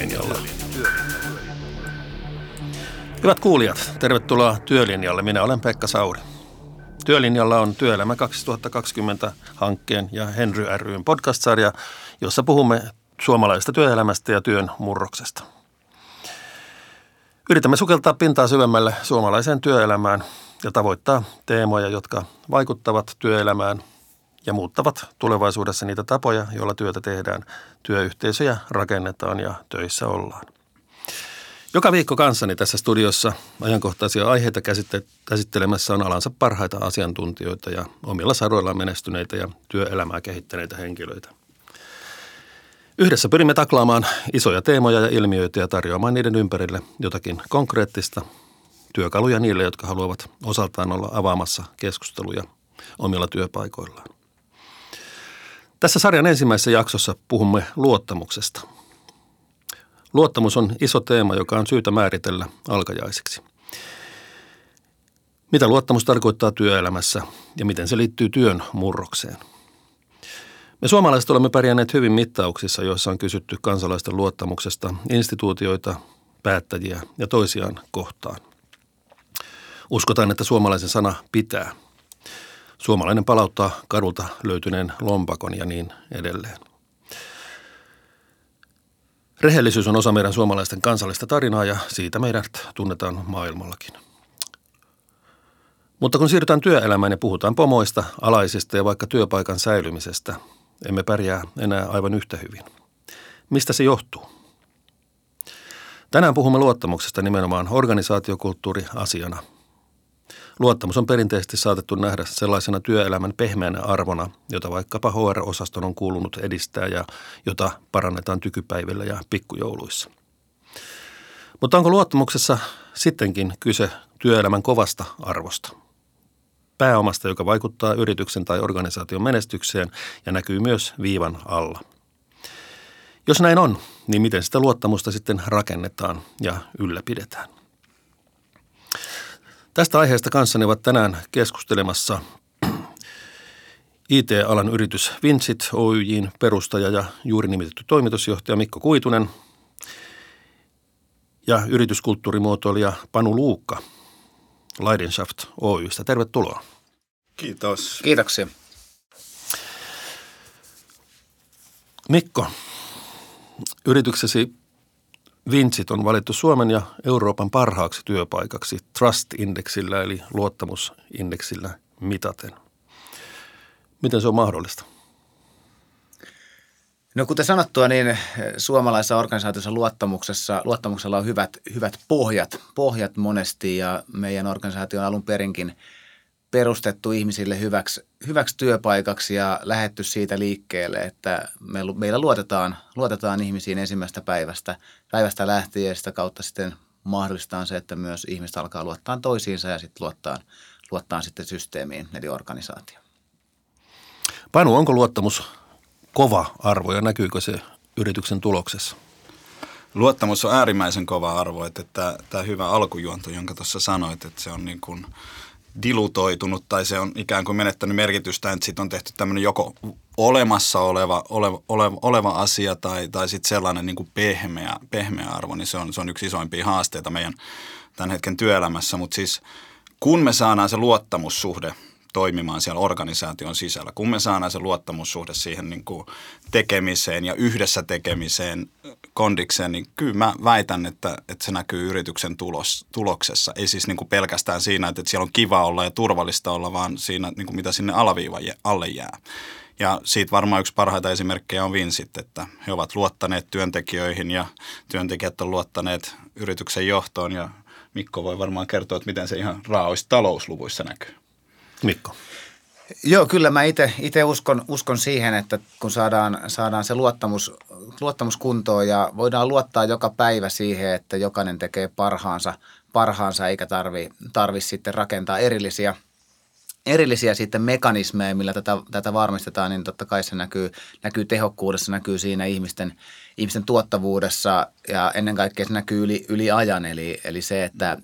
Työlinjalla. Hyvät kuulijat, tervetuloa Työlinjalle. Minä olen Pekka Sauri. Työlinjalla on Työelämä 2020 hankkeen ja Henry ryn podcast-sarja, jossa puhumme suomalaisesta työelämästä ja työn murroksesta. Yritämme sukeltaa pintaa syvemmälle suomalaiseen työelämään ja tavoittaa teemoja, jotka vaikuttavat työelämään ja muuttavat tulevaisuudessa niitä tapoja, joilla työtä tehdään, työyhteisöjä rakennetaan ja töissä ollaan. Joka viikko kanssani tässä studiossa ajankohtaisia aiheita käsittelemässä on alansa parhaita asiantuntijoita ja omilla saroillaan menestyneitä ja työelämää kehittäneitä henkilöitä. Yhdessä pyrimme taklaamaan isoja teemoja ja ilmiöitä ja tarjoamaan niiden ympärille jotakin konkreettista, työkaluja niille, jotka haluavat osaltaan olla avaamassa keskusteluja omilla työpaikoillaan. Tässä sarjan ensimmäisessä jaksossa puhumme luottamuksesta. Luottamus on iso teema, joka on syytä määritellä alkajaisiksi. Mitä luottamus tarkoittaa työelämässä ja miten se liittyy työn murrokseen? Me suomalaiset olemme pärjänneet hyvin mittauksissa, joissa on kysytty kansalaisten luottamuksesta instituutioita, päättäjiä ja toisiaan kohtaan. Uskotaan, että suomalaisen sana pitää – Suomalainen palauttaa kadulta löytyneen lompakon ja niin edelleen. Rehellisyys on osa meidän suomalaisten kansallista tarinaa ja siitä meidät tunnetaan maailmallakin. Mutta kun siirrytään työelämään ja puhutaan pomoista, alaisista ja vaikka työpaikan säilymisestä, emme pärjää enää aivan yhtä hyvin. Mistä se johtuu? Tänään puhumme luottamuksesta nimenomaan organisaatiokulttuuri asiana – Luottamus on perinteisesti saatettu nähdä sellaisena työelämän pehmeänä arvona, jota vaikkapa HR-osaston on kuulunut edistää ja jota parannetaan tykypäivillä ja pikkujouluissa. Mutta onko luottamuksessa sittenkin kyse työelämän kovasta arvosta? Pääomasta, joka vaikuttaa yrityksen tai organisaation menestykseen ja näkyy myös viivan alla. Jos näin on, niin miten sitä luottamusta sitten rakennetaan ja ylläpidetään? Tästä aiheesta kanssani ovat tänään keskustelemassa IT-alan yritys Vincit Oyjin perustaja ja juuri nimitetty toimitusjohtaja Mikko Kuitunen ja yrityskulttuurimuotoilija Panu Luukka Leidenschaft Oystä. Tervetuloa. Kiitos. Kiitoksia. Mikko, yrityksesi Vincit on valittu Suomen ja Euroopan parhaaksi työpaikaksi Trust-indeksillä eli luottamusindeksillä mitaten. Miten se on mahdollista? No kuten sanottua, niin suomalaisessa organisaatiossa luottamuksessa, luottamuksella on hyvät, hyvät pohjat, pohjat monesti ja meidän organisaation alun perinkin – perustettu ihmisille hyväksi, hyväksi työpaikaksi ja lähetty siitä liikkeelle, että me, meillä luotetaan, luotetaan ihmisiin ensimmäistä päivästä, päivästä lähtien ja sitä kautta sitten mahdollistaa se, että myös ihmiset alkaa luottaa toisiinsa ja sitten luottaa, luottaa sitten systeemiin eli organisaatioon. Panu, onko luottamus kova arvo ja näkyykö se yrityksen tuloksessa? Luottamus on äärimmäisen kova arvo, että tämä, tämä hyvä alkujuonto, jonka tuossa sanoit, että se on niin kuin – dilutoitunut tai se on ikään kuin menettänyt merkitystä, että siitä on tehty tämmöinen joko olemassa oleva, oleva, oleva, oleva asia tai, tai sitten sellainen niin kuin pehmeä, pehmeä arvo, niin se on, se on yksi isoimpia haasteita meidän tämän hetken työelämässä. Mutta siis kun me saadaan se luottamussuhde toimimaan siellä organisaation sisällä, kun me saadaan se luottamussuhde siihen niin kuin tekemiseen ja yhdessä tekemiseen kondikseen, niin kyllä mä väitän, että, että se näkyy yrityksen tulos, tuloksessa. Ei siis niin kuin pelkästään siinä, että siellä on kiva olla ja turvallista olla, vaan siinä, niin kuin mitä sinne alaviivan alle jää. Ja siitä varmaan yksi parhaita esimerkkejä on Vinsit, että he ovat luottaneet työntekijöihin ja työntekijät ovat luottaneet yrityksen johtoon ja Mikko voi varmaan kertoa, että miten se ihan raaoista talousluvuissa näkyy. Mikko. Joo, kyllä mä itse uskon, uskon siihen, että kun saadaan, saadaan se luottamus, luottamus kuntoon ja voidaan luottaa joka päivä siihen, että jokainen tekee parhaansa, parhaansa eikä tarvi, tarvi sitten rakentaa erillisiä, erillisiä sitten mekanismeja, millä tätä, tätä varmistetaan, niin totta kai se näkyy, näkyy tehokkuudessa, näkyy siinä ihmisten, ihmisten tuottavuudessa ja ennen kaikkea se näkyy yli, yli ajan. Eli, eli se, että,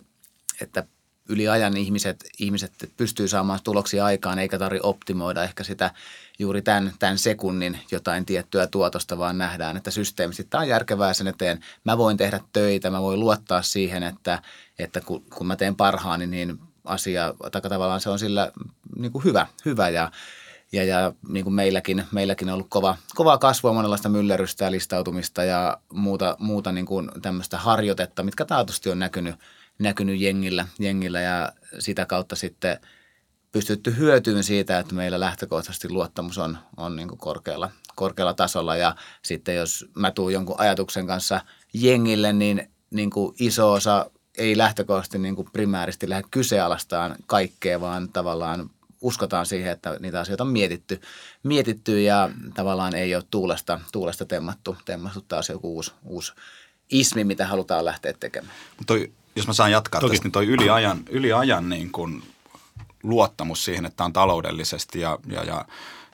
että yli ajan ihmiset, ihmiset pystyy saamaan tuloksia aikaan, eikä tarvitse optimoida ehkä sitä juuri tämän, tämän sekunnin jotain tiettyä tuotosta, vaan nähdään, että systeemisesti tämä on järkevää sen eteen. Mä voin tehdä töitä, mä voin luottaa siihen, että, että kun, kun mä teen parhaani, niin asia, tai tavallaan se on sillä niin kuin hyvä, hyvä ja, ja, ja niin kuin meilläkin, meilläkin on ollut kova, kovaa kasvua, monenlaista myllerrystä ja listautumista ja muuta, muuta niin kuin tämmöistä harjoitetta, mitkä taatusti on näkynyt, näkynyt jengillä, jengillä ja sitä kautta sitten pystytty hyötyyn siitä, että meillä lähtökohtaisesti luottamus on, on niin kuin korkealla, korkealla tasolla ja sitten jos mä tuun jonkun ajatuksen kanssa jengille, niin, niin kuin iso osa ei lähtökohtaisesti niin kuin primääristi lähde kyseenalaistaan kaikkea, vaan tavallaan uskotaan siihen, että niitä asioita on mietitty, mietitty ja tavallaan ei ole tuulesta, tuulesta temmattu, temmattu taas joku uusi, uusi ismi, mitä halutaan lähteä tekemään. Toi, jos mä saan jatkaa Toki. tästä, niin toi yliajan, yliajan niin kun luottamus siihen, että on taloudellisesti ja, ja, ja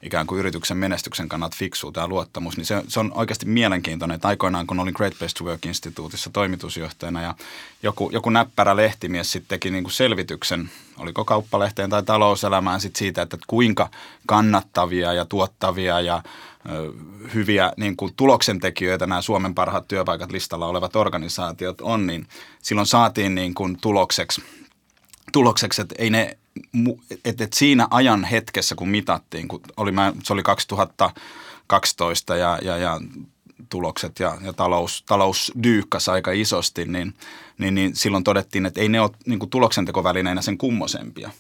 ikään kuin yrityksen menestyksen kannalta fiksu tämä luottamus, niin se, se on oikeasti mielenkiintoinen. Että aikoinaan, kun olin Great Place to Work-instituutissa toimitusjohtajana ja joku, joku näppärä lehtimies sitten teki niin kuin selvityksen, oliko kauppalehteen tai talouselämään sit siitä, että kuinka kannattavia ja tuottavia ja ö, hyviä niin kuin tuloksentekijöitä nämä Suomen parhaat työpaikat listalla olevat organisaatiot on, niin silloin saatiin niin kuin tulokseksi, tulokseksi, että ei ne että et siinä ajan hetkessä, kun mitattiin, kun oli, se oli 2012 ja, ja, ja tulokset ja, ja talous, talous dyykkäsi aika isosti, niin, niin, niin silloin todettiin, että ei ne ole niin tuloksentekovälineinä sen kummosempia.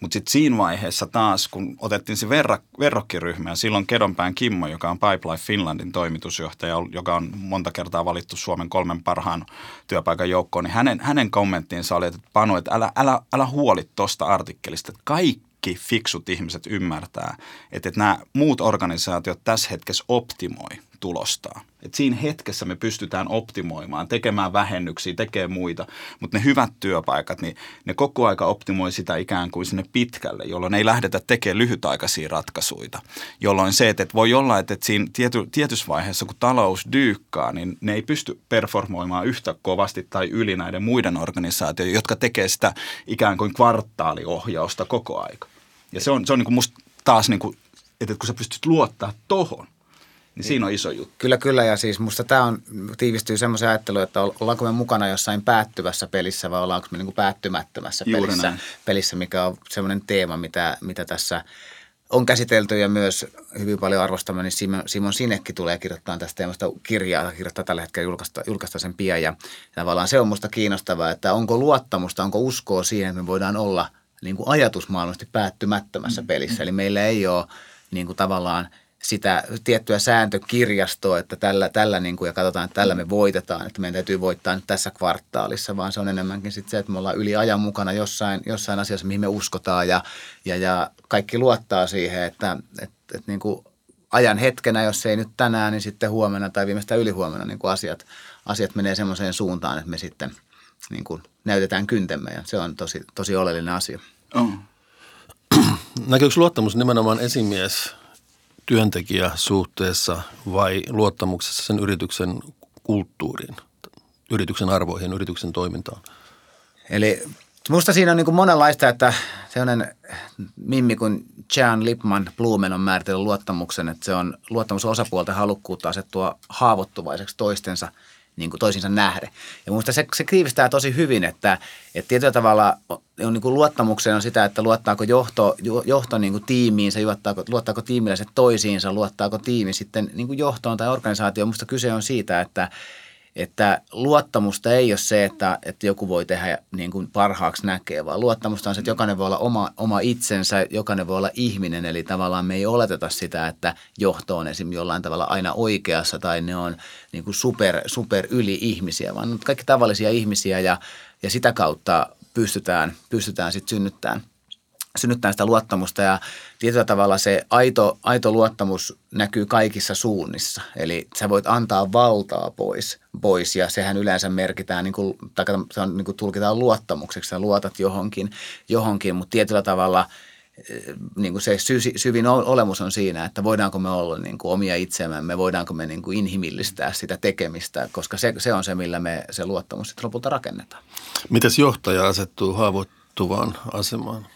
Mutta sitten siinä vaiheessa taas, kun otettiin se verra, verrokkiryhmä ja silloin Kedonpään Kimmo, joka on Pipeline Finlandin toimitusjohtaja, joka on monta kertaa valittu Suomen kolmen parhaan työpaikan joukkoon, niin hänen, hänen kommenttiinsa oli, että Panu, että älä, älä, älä huoli tuosta artikkelista, että kaikki fiksut ihmiset ymmärtää, että, että nämä muut organisaatiot tässä hetkessä optimoi tulostaa. Et siinä hetkessä me pystytään optimoimaan, tekemään vähennyksiä, tekemään muita, mutta ne hyvät työpaikat, niin ne koko aika optimoi sitä ikään kuin sinne pitkälle, jolloin ei lähdetä tekemään lyhytaikaisia ratkaisuja. Jolloin se, että voi olla, että siinä tiety, tietyssä vaiheessa, kun talous dyykkaa, niin ne ei pysty performoimaan yhtä kovasti tai yli näiden muiden organisaatioiden, jotka tekee sitä ikään kuin kvartaaliohjausta koko aika. Ja se on, se on niin kuin musta taas niin kuin, että kun sä pystyt luottaa tohon, niin siinä on iso juttu. Kyllä, kyllä. Ja siis musta tämä on, tiivistyy semmoisen ajatteluun, että ollaanko me mukana jossain päättyvässä pelissä vai ollaanko me niin kuin päättymättömässä pelissä, pelissä, mikä on semmoinen teema, mitä, mitä tässä on käsitelty ja myös hyvin paljon arvostamani Simon, Simon Sinekki tulee kirjoittamaan tästä teemasta kirjaa, kirjoittaa tällä hetkellä julkaista, julkaista sen pian ja, ja tavallaan se on musta kiinnostavaa, että onko luottamusta, onko uskoa siihen, että me voidaan olla niin kuin ajatusmaailmasti päättymättömässä pelissä. Eli meillä ei ole niin kuin tavallaan – sitä tiettyä sääntökirjastoa, että tällä, tällä niin kuin, ja katsotaan, että tällä me voitetaan, että meidän täytyy voittaa nyt tässä kvartaalissa, vaan se on enemmänkin sit se, että me ollaan yli ajan mukana jossain, jossain asiassa, mihin me uskotaan ja, ja, ja kaikki luottaa siihen, että, että, että niin kuin ajan hetkenä, jos ei nyt tänään, niin sitten huomenna tai viimeistään ylihuomenna niin kuin asiat, asiat menee semmoiseen suuntaan, että me sitten niin kuin näytetään kyntemme ja se on tosi, tosi oleellinen asia. Oh. Näkyykö luottamus nimenomaan esimies työntekijä suhteessa vai luottamuksessa sen yrityksen kulttuuriin, yrityksen arvoihin, yrityksen toimintaan? Eli Musta siinä on niin kuin monenlaista, että sellainen mimmi kuin Jan Lipman Blumen on määritellyt luottamuksen, että se on luottamusosapuolten halukkuutta asettua haavoittuvaiseksi toistensa – niin kuin toisinsa nähden. Ja minusta se, se kriivistää tosi hyvin, että, että tietyllä tavalla on niin kuin luottamukseen on sitä, että luottaako johto, johto niin kuin tiimiinsä, luottaako, luottaako tiimiläiset toisiinsa, luottaako tiimi sitten niin kuin johtoon tai organisaatioon. Minusta kyse on siitä, että, että luottamusta ei ole se, että, että joku voi tehdä niin kuin parhaaksi näkee, vaan luottamusta on se, että jokainen voi olla oma, oma itsensä, jokainen voi olla ihminen, eli tavallaan me ei oleteta sitä, että johto on esimerkiksi jollain tavalla aina oikeassa tai ne on niin kuin super, super yli-ihmisiä, vaan kaikki tavallisia ihmisiä ja, ja sitä kautta pystytään, pystytään sitten synnyttämään – synnyttää sitä luottamusta ja tietyllä tavalla se aito, aito luottamus näkyy kaikissa suunnissa. Eli sä voit antaa valtaa pois, pois ja sehän yleensä merkitään, niin kuin, tai se on, niin kuin tulkitaan luottamukseksi, sä luotat johonkin, johonkin mutta tietyllä tavalla eh, niin kuin se sy, syvin olemus on siinä, että voidaanko me olla niin kuin omia itseämme, voidaanko me niin kuin inhimillistää sitä tekemistä, koska se, se on se, millä me se luottamus sitten lopulta rakennetaan. Mites johtaja asettuu haavoittuvaksi? asettuvaan asemaan?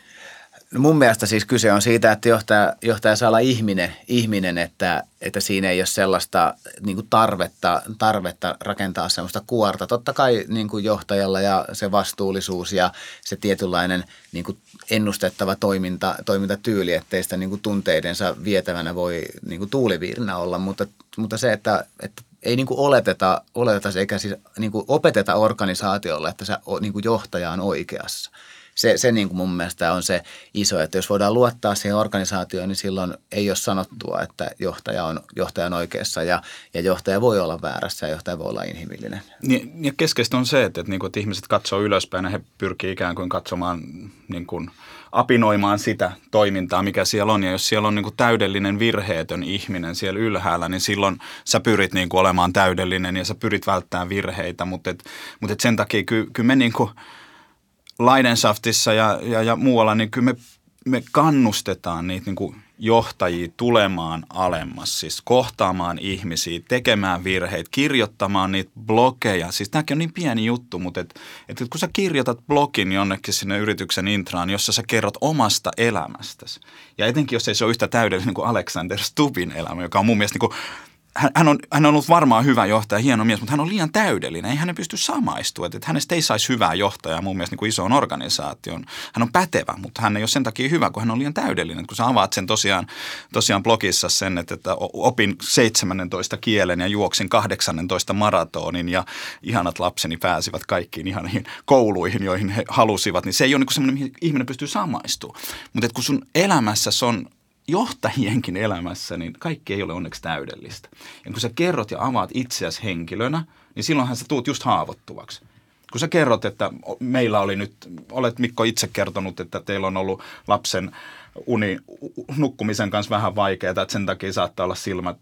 No mun mielestä siis kyse on siitä, että johtaja, johtaja saa olla ihminen, ihminen että, että siinä ei ole sellaista niin tarvetta, tarvetta rakentaa sellaista kuorta. Totta kai niin johtajalla ja se vastuullisuus ja se tietynlainen niin ennustettava toiminta, toimintatyyli, ettei sitä niin tunteidensa vietävänä voi niin tuuliviirinä olla, mutta, mutta se, että, että ei niin oleteta, oleteta eikä siis niin opeteta organisaatiolle, että se niin johtaja on oikeassa – se, se niin kuin mun mielestä on se iso, että jos voidaan luottaa siihen organisaatioon, niin silloin ei ole sanottua, että johtaja on, johtaja on oikeassa ja, ja johtaja voi olla väärässä ja johtaja voi olla inhimillinen. Niin, ja keskeistä on se, että, että, niin kuin, että ihmiset katsoo ylöspäin ja he pyrkii ikään kuin katsomaan niin kuin, apinoimaan sitä toimintaa, mikä siellä on. Ja jos siellä on niin kuin täydellinen virheetön ihminen siellä ylhäällä, niin silloin sä pyrit niin kuin olemaan täydellinen ja sä pyrit välttämään virheitä. Mutta et, mutta et sen takia kyllä, kyllä me niin kuin – Leidensaftissa ja, ja, ja muualla, niin kyllä me, me kannustetaan niitä niin kuin johtajia tulemaan alemmas, siis kohtaamaan ihmisiä, tekemään virheitä, kirjoittamaan niitä blogeja. Siis tämäkin on niin pieni juttu, mutta et, et kun sä kirjoitat blogin jonnekin sinne yrityksen intraan, jossa sä kerrot omasta elämästäsi, ja etenkin jos ei se ole yhtä täydellinen kuin Alexander Stubin elämä, joka on mun mielestä niin kuin hän, on, hän on ollut varmaan hyvä johtaja, hieno mies, mutta hän on liian täydellinen. Ei hänen pysty samaistua. Että hänestä ei saisi hyvää johtajaa mun mielestä niin kuin isoon organisaation. Hän on pätevä, mutta hän ei ole sen takia hyvä, kun hän on liian täydellinen. Kun sä avaat sen tosiaan, tosiaan blogissa sen, että, että opin 17 kielen ja juoksin 18 maratonin ja ihanat lapseni pääsivät kaikkiin ihaniin kouluihin, joihin he halusivat, niin se ei ole niin semmoinen, mihin ihminen pystyy samaistumaan. Mutta kun sun elämässä on johtajienkin elämässä, niin kaikki ei ole onneksi täydellistä. Ja kun sä kerrot ja avaat itseäsi henkilönä, niin silloinhan sä tuut just haavoittuvaksi. Kun sä kerrot, että meillä oli nyt, olet Mikko itse kertonut, että teillä on ollut lapsen uni, nukkumisen kanssa vähän vaikeaa, että sen takia saattaa olla silmät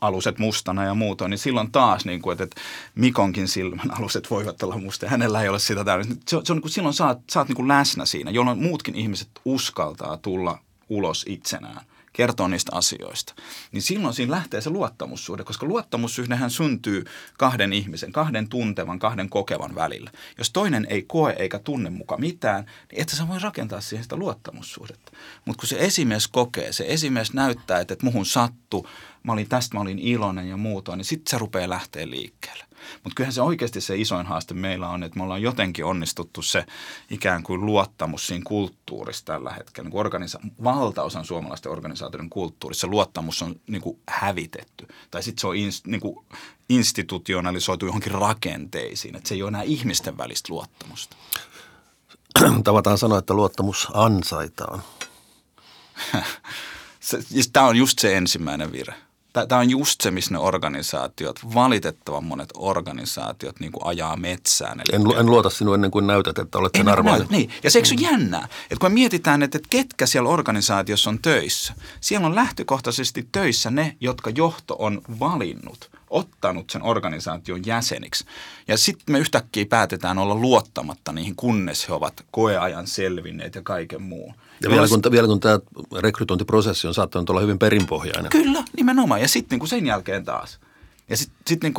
aluset mustana ja muuta, niin silloin taas, niin kuin, että, että Mikonkin silmän aluset voivat olla musta ja hänellä ei ole sitä täydellistä. Se, se on, niin kuin, silloin sä oot niin kuin läsnä siinä, jolloin muutkin ihmiset uskaltaa tulla ulos itsenään kertoo niistä asioista, niin silloin siinä lähtee se luottamussuhde, koska luottamussuhdehän syntyy kahden ihmisen, kahden tuntevan, kahden kokevan välillä. Jos toinen ei koe eikä tunne muka mitään, niin et sä voi rakentaa siihen sitä luottamussuhdetta. Mutta kun se esimies kokee, se esimies näyttää, että, että muhun sattuu, mä olin tästä, mä olin iloinen ja muuta, niin sitten se rupeaa lähteä liikkeelle. Mutta kyllähän se oikeasti se isoin haaste meillä on, että me ollaan jotenkin onnistuttu se ikään kuin luottamus siinä kulttuurissa tällä hetkellä. Niin organisa- valtaosan suomalaisten organisaatioiden kulttuurissa luottamus on niin kuin hävitetty. Tai sitten se on ins- niin kuin institutionalisoitu johonkin rakenteisiin, että se ei ole enää ihmisten välistä luottamusta. Tavataan sanoa, että luottamus ansaitaan. Tämä on just se ensimmäinen virhe tämä on just se, missä ne organisaatiot, valitettavan monet organisaatiot niin kuin ajaa metsään. Eli en, en luota sinua ennen kuin näytät, että olet sen arvoinen. Niin, ja se eikö se jännää, että kun me mietitään, että, että ketkä siellä organisaatiossa on töissä, siellä on lähtökohtaisesti töissä ne, jotka johto on valinnut, ottanut sen organisaation jäseniksi. Ja sitten me yhtäkkiä päätetään olla luottamatta niihin, kunnes he ovat koeajan selvinneet ja kaiken muun. Ja vielä kun, vielä kun tämä rekrytointiprosessi on saattanut olla hyvin perinpohjainen. Kyllä, nimenomaan. Ja sitten niin sen jälkeen taas. Ja sitten sit niin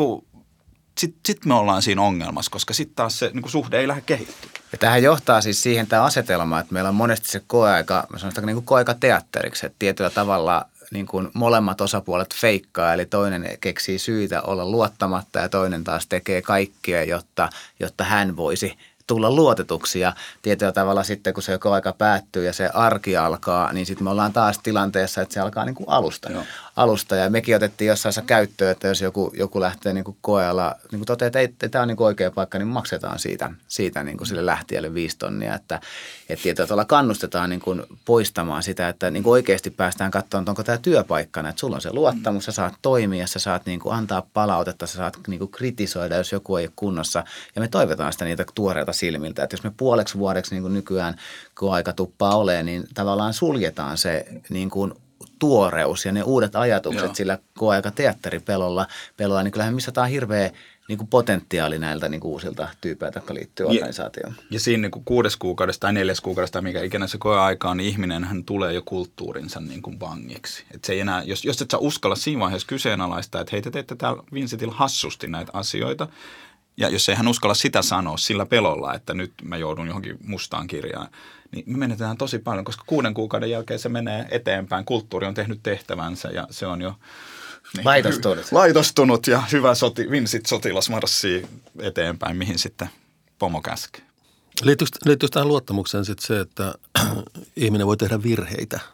sit, sit me ollaan siinä ongelmassa, koska sitten taas se niin suhde ei lähde kehittymään. Ja tähän johtaa siis siihen tämä asetelma, että meillä on monesti se koeaika, mä sanon sitä niin kuin koeaika teatteriksi, että tietyllä tavalla niin kuin molemmat osapuolet feikkaa, eli toinen keksii syitä olla luottamatta ja toinen taas tekee kaikkea, jotta, jotta hän voisi tulla luotetuksi ja tietyllä tavalla sitten, kun se joko aika päättyy ja se arki alkaa, niin sitten me ollaan taas tilanteessa, että se alkaa niin kuin alusta. Joo. Alusta. Ja mekin otettiin jossain käyttöön, että jos joku, joku lähtee niin kuin koealla, niin kuin toteaa, että ei, tämä on niin oikea paikka, niin maksetaan siitä, siitä niin kuin sille lähtijälle viisi tonnia. Että, että tietyllä tavalla kannustetaan niin kuin poistamaan sitä, että niin kuin oikeasti päästään katsomaan, onko tämä työpaikkana. Että sulla on se luottamus, sä saat toimia, sä saat niin kuin antaa palautetta, sä saat niin kuin kritisoida, jos joku ei ole kunnossa. Ja me toivotaan sitä niitä tuoreita silmiltä. Että jos me puoleksi vuodeksi niin kuin nykyään, kun aika tuppaa ole, niin tavallaan suljetaan se niin kuin tuoreus ja ne uudet ajatukset Joo. sillä koeaika teatteripelolla, pelolla, niin kyllähän missä tämä on hirveä niin kuin potentiaali näiltä niin kuin uusilta tyypeiltä, jotka liittyy organisaatioon. Ja, ja siinä niin kuin kuudes kuukaudesta tai neljäs kuukaudesta, mikä ikinä se koeaika on, niin ihminen hän tulee jo kulttuurinsa niin kuin vangiksi. Et se ei enää, jos, jos et sä uskalla siinä vaiheessa kyseenalaistaa, että hei te teette täällä Vincentillä hassusti näitä asioita, Ja jos ei hän uskalla sitä sanoa sillä pelolla, että nyt mä joudun johonkin mustaan kirjaan, niin me menetään tosi paljon, koska kuuden kuukauden jälkeen se menee eteenpäin. Kulttuuri on tehnyt tehtävänsä ja se on jo niin, laitostunut. laitostunut ja hyvä soti, vinsit sotilas marssii eteenpäin, mihin sitten pomo käskee. Liittyykö, liittyykö tähän luottamukseen sitten se, että ihminen voi tehdä virheitä –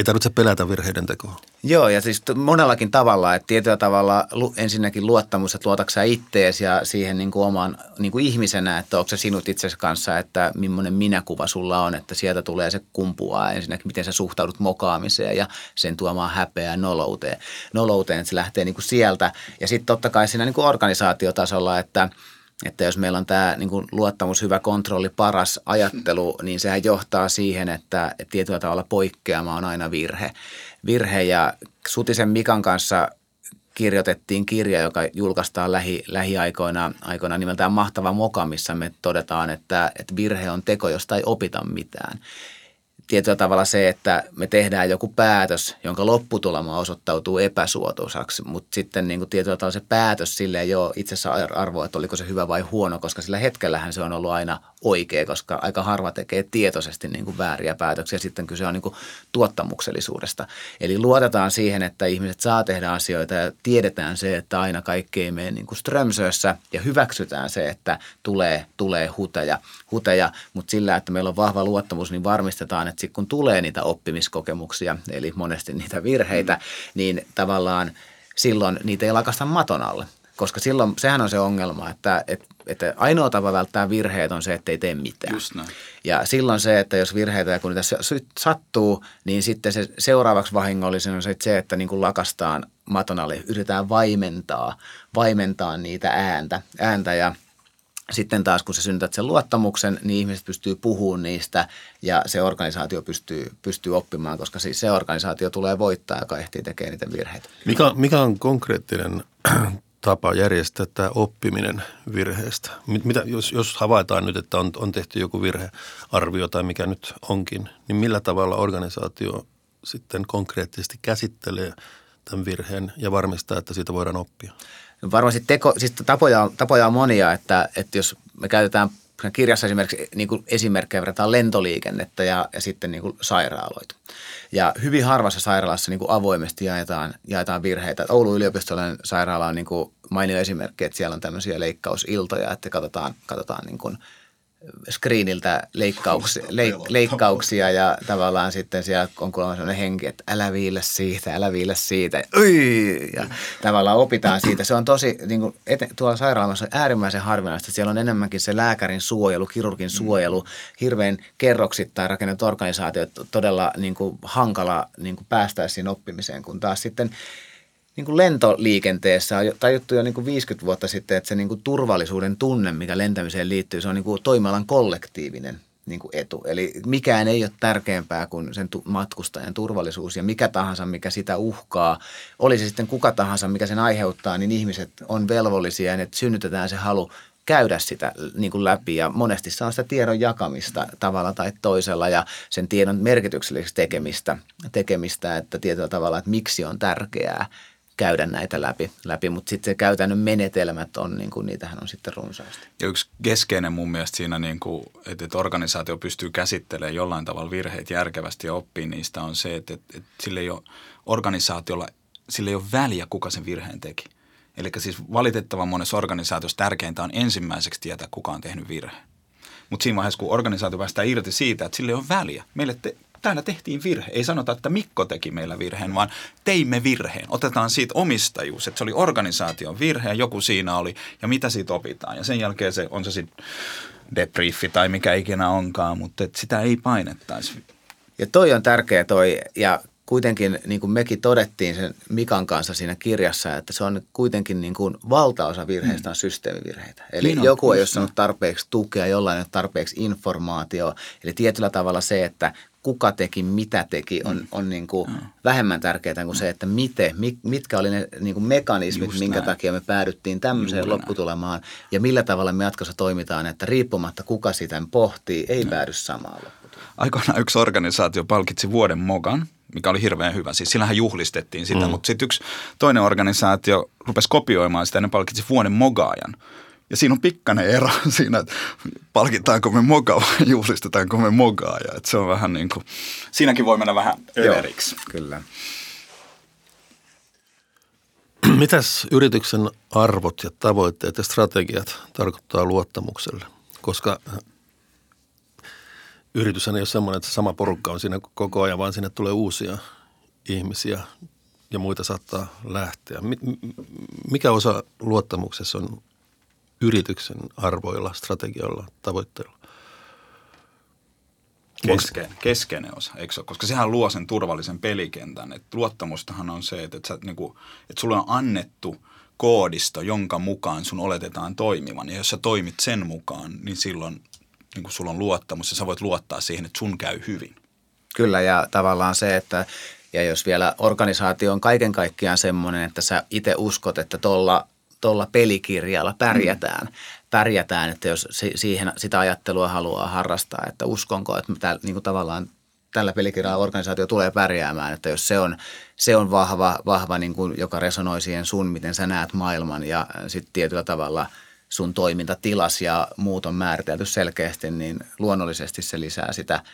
ei tarvitse pelätä virheiden tekoa. Joo, ja siis monellakin tavalla, että tietyllä tavalla ensinnäkin luottamus, että luotatko sä ittees ja siihen niin kuin oman niin kuin ihmisenä, että onko se sinut itsesi kanssa, että millainen minäkuva sulla on, että sieltä tulee se kumpua ensinnäkin, miten sä suhtaudut mokaamiseen ja sen tuomaan häpeää nolouteen. Nolouteen, että se lähtee niin kuin sieltä. Ja sitten totta kai siinä niin kuin organisaatiotasolla, että – että jos meillä on tämä niin kuin luottamus, hyvä kontrolli, paras ajattelu, niin sehän johtaa siihen, että, tietyllä tavalla poikkeama on aina virhe. Virhe ja Sutisen Mikan kanssa kirjoitettiin kirja, joka julkaistaan lähi, lähiaikoina aikoina nimeltään Mahtava moka, missä me todetaan, että, että virhe on teko, josta ei opita mitään tietyllä tavalla se, että me tehdään joku päätös, jonka lopputulema osoittautuu epäsuotuisaksi, mutta sitten niin kuin tietyllä tavalla se päätös sille ei ole itse asiassa arvoa, että oliko se hyvä vai huono, koska sillä hetkellähän se on ollut aina oikea, koska aika harva tekee tietoisesti niin kuin vääriä päätöksiä. Sitten kyse on niin kuin tuottamuksellisuudesta. Eli luotetaan siihen, että ihmiset saa tehdä asioita ja tiedetään se, että aina kaikki ei mene niin kuin strömsössä ja hyväksytään se, että tulee, tulee huteja, huteja. mutta sillä, että meillä on vahva luottamus, niin varmistetaan, että sit kun tulee niitä oppimiskokemuksia, eli monesti niitä virheitä, mm. niin tavallaan silloin niitä ei lakasta maton alle. Koska silloin sehän on se ongelma, että, että, että ainoa tapa välttää virheet on se, että ei tee mitään. Just näin. Ja silloin se, että jos virheitä ja kun niitä sattuu, niin sitten se seuraavaksi vahingollisen on se, että niin kuin lakastaan maton alle, yritetään vaimentaa, vaimentaa niitä ääntä, ääntä ja – sitten taas kun sä synnytät sen luottamuksen, niin ihmiset pystyy puhumaan niistä ja se organisaatio pystyy, pystyy oppimaan, koska siis se organisaatio tulee voittaa, joka ehtii tekemään niitä virheitä. Mikä, mikä on konkreettinen tapa järjestää tämä oppiminen virheestä? Mitä, jos, jos havaitaan nyt, että on, on tehty joku virhearvio tai mikä nyt onkin, niin millä tavalla organisaatio sitten konkreettisesti käsittelee tämän virheen ja varmistaa, että siitä voidaan oppia? Varmasti teko, siis tapoja, tapoja on monia, että, että jos me käytetään kirjassa esimerkiksi niin kuin esimerkkejä verrataan lentoliikennettä ja, ja sitten niin kuin sairaaloita. Ja hyvin harvassa sairaalassa niin kuin avoimesti jaetaan, jaetaan virheitä. Oulun yliopistollinen sairaala on niin kuin mainio esimerkki, että siellä on tämmöisiä leikkausiltoja, että katsotaan, katsotaan niin kuin – screeniltä leikkauksia, leik, leikkauksia ja tavallaan sitten siellä on kuulemma sellainen henki, että älä viillä siitä, älä viillä siitä. Ui! Ja tavallaan opitaan siitä. Se on tosi, niin kuin eten, tuolla sairaalassa on äärimmäisen harvinaista. Siellä on enemmänkin se lääkärin suojelu, kirurgin suojelu, hirveän kerroksittain rakennettu organisaatio, todella niin kuin hankala niin kuin päästä siihen oppimiseen, kun taas sitten – niin kuin lentoliikenteessä on tajuttu jo niin kuin 50 vuotta sitten, että se niin kuin turvallisuuden tunne, mikä lentämiseen liittyy, se on niin kuin toimialan kollektiivinen niin kuin etu. Eli mikään ei ole tärkeämpää kuin sen matkustajan turvallisuus ja mikä tahansa, mikä sitä uhkaa. Olisi sitten kuka tahansa, mikä sen aiheuttaa, niin ihmiset on velvollisia ja että synnytetään se halu käydä sitä niin kuin läpi ja monesti on sitä tiedon jakamista tavalla tai toisella ja sen tiedon merkitykselliseksi tekemistä, tekemistä että tietyllä tavalla, että miksi on tärkeää – käydä näitä läpi, läpi mutta sitten se käytännön menetelmät on, niin kuin, niitähän on sitten runsaasti. Ja yksi keskeinen mun mielestä siinä, niin kuin, että, että organisaatio pystyy käsittelemään jollain tavalla virheet järkevästi ja oppii niistä, on se, että, että, että sille ei ole organisaatiolla, sille ei ole väliä, kuka sen virheen teki. Eli siis valitettavan monessa organisaatiossa tärkeintä on ensimmäiseksi tietää, kuka on tehnyt virheen. Mutta siinä vaiheessa, kun organisaatio päästään irti siitä, että sille ole väliä. Meille te, täällä tehtiin virhe. Ei sanota, että Mikko teki meillä virheen, vaan teimme virheen. Otetaan siitä omistajuus, että se oli organisaation virhe ja joku siinä oli ja mitä siitä opitaan. Ja sen jälkeen se on se sitten debriefi tai mikä ikinä onkaan, mutta sitä ei painettaisi. Ja toi on tärkeä toi ja kuitenkin niin kuin mekin todettiin sen Mikan kanssa siinä kirjassa, että se on kuitenkin niin kuin valtaosa virheistä on systeemivirheitä. Eli niin on, joku ei ole saanut tarpeeksi tukea, jollain ei ole tarpeeksi informaatio. Eli tietyllä tavalla se, että kuka teki, mitä teki, on, mm. on niin kuin vähemmän tärkeää kuin se, että miten, mitkä oli ne niin kuin mekanismit, Just minkä näin. takia me päädyttiin tämmöiseen Juuri lopputulemaan näin. ja millä tavalla me jatkossa toimitaan, että riippumatta kuka sitä pohtii, ei no. päädy samaan lopputulemaan. Aikoinaan yksi organisaatio palkitsi vuoden mogan, mikä oli hirveän hyvä. Siis sillähän juhlistettiin sitä, mm. mutta sitten yksi toinen organisaatio rupesi kopioimaan sitä ja ne palkitsi vuoden mogaajan – Ja siinä on pikkainen ero siinä, että palkitaanko me moka vai juhlistetaanko me mogaa. Ja että se on vähän niin kuin, siinäkin voi mennä vähän överiksi. Kyllä. Mitäs yrityksen arvot ja tavoitteet ja strategiat tarkoittaa luottamukselle? Koska yritys ei ole semmoinen, että sama porukka on siinä koko ajan, vaan sinne tulee uusia ihmisiä ja muita saattaa lähteä. Mikä osa luottamuksessa on yrityksen arvoilla, strategioilla, tavoitteilla? Keskeinen, keskeinen osa, eikö ole? Koska sehän luo sen turvallisen pelikentän. Et luottamustahan on se, että, että, sä, niin kuin, että sulle on annettu koodisto, jonka mukaan sun oletetaan toimivan. Ja jos sä toimit sen mukaan, niin silloin niin kuin sulla on luottamus ja sä voit luottaa siihen, että sun käy hyvin. Kyllä ja tavallaan se, että ja jos vielä organisaatio on kaiken kaikkiaan semmoinen, että sä itse uskot, että tuolla tolla pelikirjalla pärjätään, mm. pärjätään, että jos siihen sitä ajattelua haluaa harrastaa, että uskonko, että tää, niin kuin tavallaan tällä pelikirjalla organisaatio tulee pärjäämään, että jos se on, se on vahva, vahva niin kuin, joka resonoi siihen sun, miten sä näet maailman ja sitten tietyllä tavalla sun toimintatilas ja muut on määritelty selkeästi, niin luonnollisesti se lisää sitä –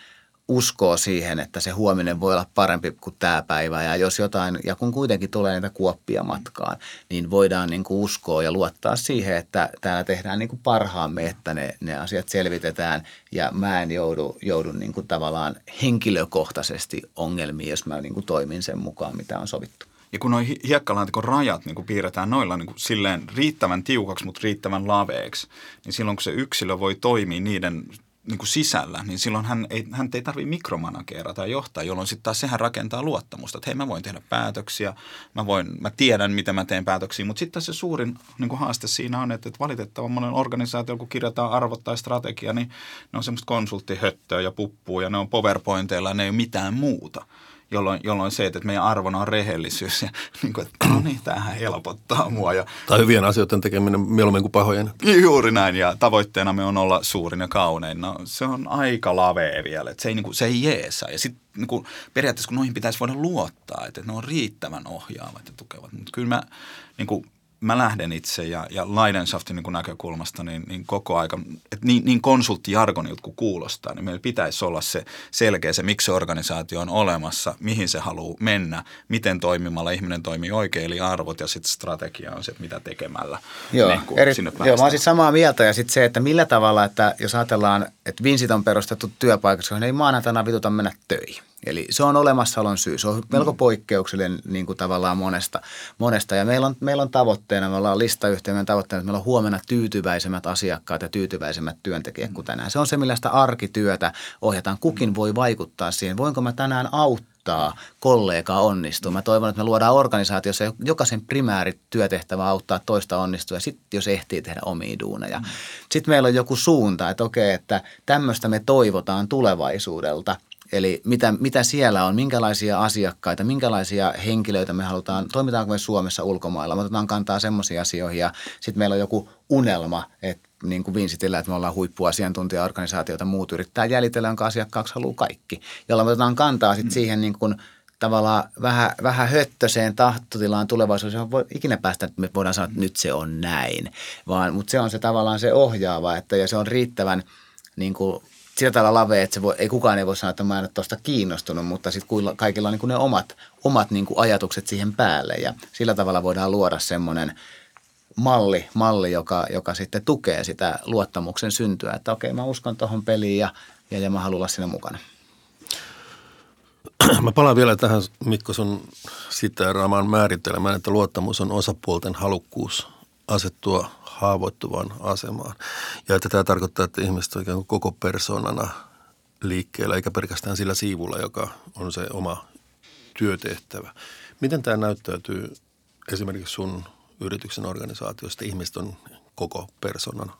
uskoo siihen, että se huominen voi olla parempi kuin tämä päivä. Ja jos jotain, ja kun kuitenkin tulee niitä kuoppia matkaan, niin voidaan niin kuin uskoa ja luottaa siihen, että täällä tehdään niin kuin parhaamme, että ne, ne asiat selvitetään. Ja mä en joudu, joudu niin kuin tavallaan henkilökohtaisesti ongelmiin, jos mä niin kuin toimin sen mukaan, mitä on sovittu. Ja kun noin hiekkalaatikon rajat niin kuin piirretään noilla niin kuin silleen riittävän tiukaksi, mutta riittävän laveeksi, niin silloin kun se yksilö voi toimia niiden niin kuin sisällä, niin silloin hän ei, hän ei tarvitse mikromanageerata tai johtaa, jolloin sitten taas sehän rakentaa luottamusta, että hei mä voin tehdä päätöksiä, mä, voin, mä tiedän miten mä teen päätöksiä, mutta sitten se suurin niin kuin haaste siinä on, että, että valitettavan monen organisaatio, kun kirjataan arvot tai strategia, niin ne on semmoista konsulttihöttöä ja puppua ja ne on powerpointeilla ja ne ei ole mitään muuta jolloin, jolloin se, että meidän arvona on rehellisyys ja niin kuin, että no niin, tämähän helpottaa mua. Ja, tai hyvien asioiden tekeminen mieluummin kuin pahojen. Juuri näin ja tavoitteena me on olla suurin ja kaunein. No se on aika lavee vielä, että se ei, niin kuin, se ei jeesa. Ja sitten niin kuin, periaatteessa kun noihin pitäisi voida luottaa, että ne on riittävän ohjaavat ja tukevat. Mutta kyllä mä niin kuin, mä lähden itse ja, ja Leidenschafftin niin näkökulmasta niin, niin koko aika, että niin, niin konsulttijargonilta kuin kuulostaa, niin meillä pitäisi olla se selkeä se, miksi se organisaatio on olemassa, mihin se haluaa mennä, miten toimimalla ihminen toimii oikein, eli arvot ja sitten strategia on se, että mitä tekemällä joo, niin eri, sinne Joo, mä oon siis samaa mieltä ja sitten se, että millä tavalla, että jos ajatellaan, että Vinsit on perustettu työpaikaksi, johon ei maanantaina vituta mennä töihin. Eli se on olemassaolon syy. Se on melko mm. poikkeuksellinen niin kuin tavallaan monesta. monesta. Ja meillä on, meillä on tavoitteena, me ollaan listayhtiön tavoitteena, että meillä on huomenna tyytyväisemmät asiakkaat ja tyytyväisemmät työntekijät kuin tänään. Se on se, millä sitä arkityötä ohjataan. Kukin voi vaikuttaa siihen. Voinko mä tänään auttaa kollegaa onnistua. Mä toivon, että me luodaan organisaatiossa jokaisen primääri työtehtävä auttaa toista onnistua ja sitten jos ehtii tehdä omia duuneja. Mm. Sitten meillä on joku suunta, että okei, että tämmöistä me toivotaan tulevaisuudelta – Eli mitä, mitä siellä on, minkälaisia asiakkaita, minkälaisia henkilöitä me halutaan, toimitaanko me Suomessa ulkomailla, me otetaan kantaa semmoisiin asioihin ja sitten meillä on joku unelma, että niin kuin Vinsitillä, että me ollaan huippuasiantuntijaorganisaatioita, muut yrittää jäljitellä, jonka asiakkaaksi haluaa kaikki, jolla me otetaan kantaa sitten mm. siihen niin kuin tavallaan vähän, vähän höttöseen tahtotilaan tulevaisuudessa. Voi ikinä päästä, että me voidaan sanoa, että nyt se on näin, vaan, mutta se on se tavallaan se ohjaava, että ja se on riittävän niin kuin sillä tavalla lave, että se voi, ei kukaan ei voi sanoa, että mä en ole tuosta kiinnostunut, mutta sitten kaikilla on niin kuin ne omat, omat niin kuin ajatukset siihen päälle. Ja sillä tavalla voidaan luoda semmoinen malli, malli joka, joka sitten tukee sitä luottamuksen syntyä, että okei mä uskon tuohon peliin ja, ja, ja mä haluan olla siinä mukana. Mä palaan vielä tähän Mikko sun siteeraamaan määritelmään, että luottamus on osapuolten halukkuus asettua haavoittuvaan asemaan. Ja että tämä tarkoittaa, että ihmiset on ikään kuin koko persoonana liikkeellä, eikä pelkästään sillä siivulla, joka on se oma työtehtävä. Miten tämä näyttäytyy esimerkiksi sun yrityksen organisaatiosta? Ihmiset on koko persoonana.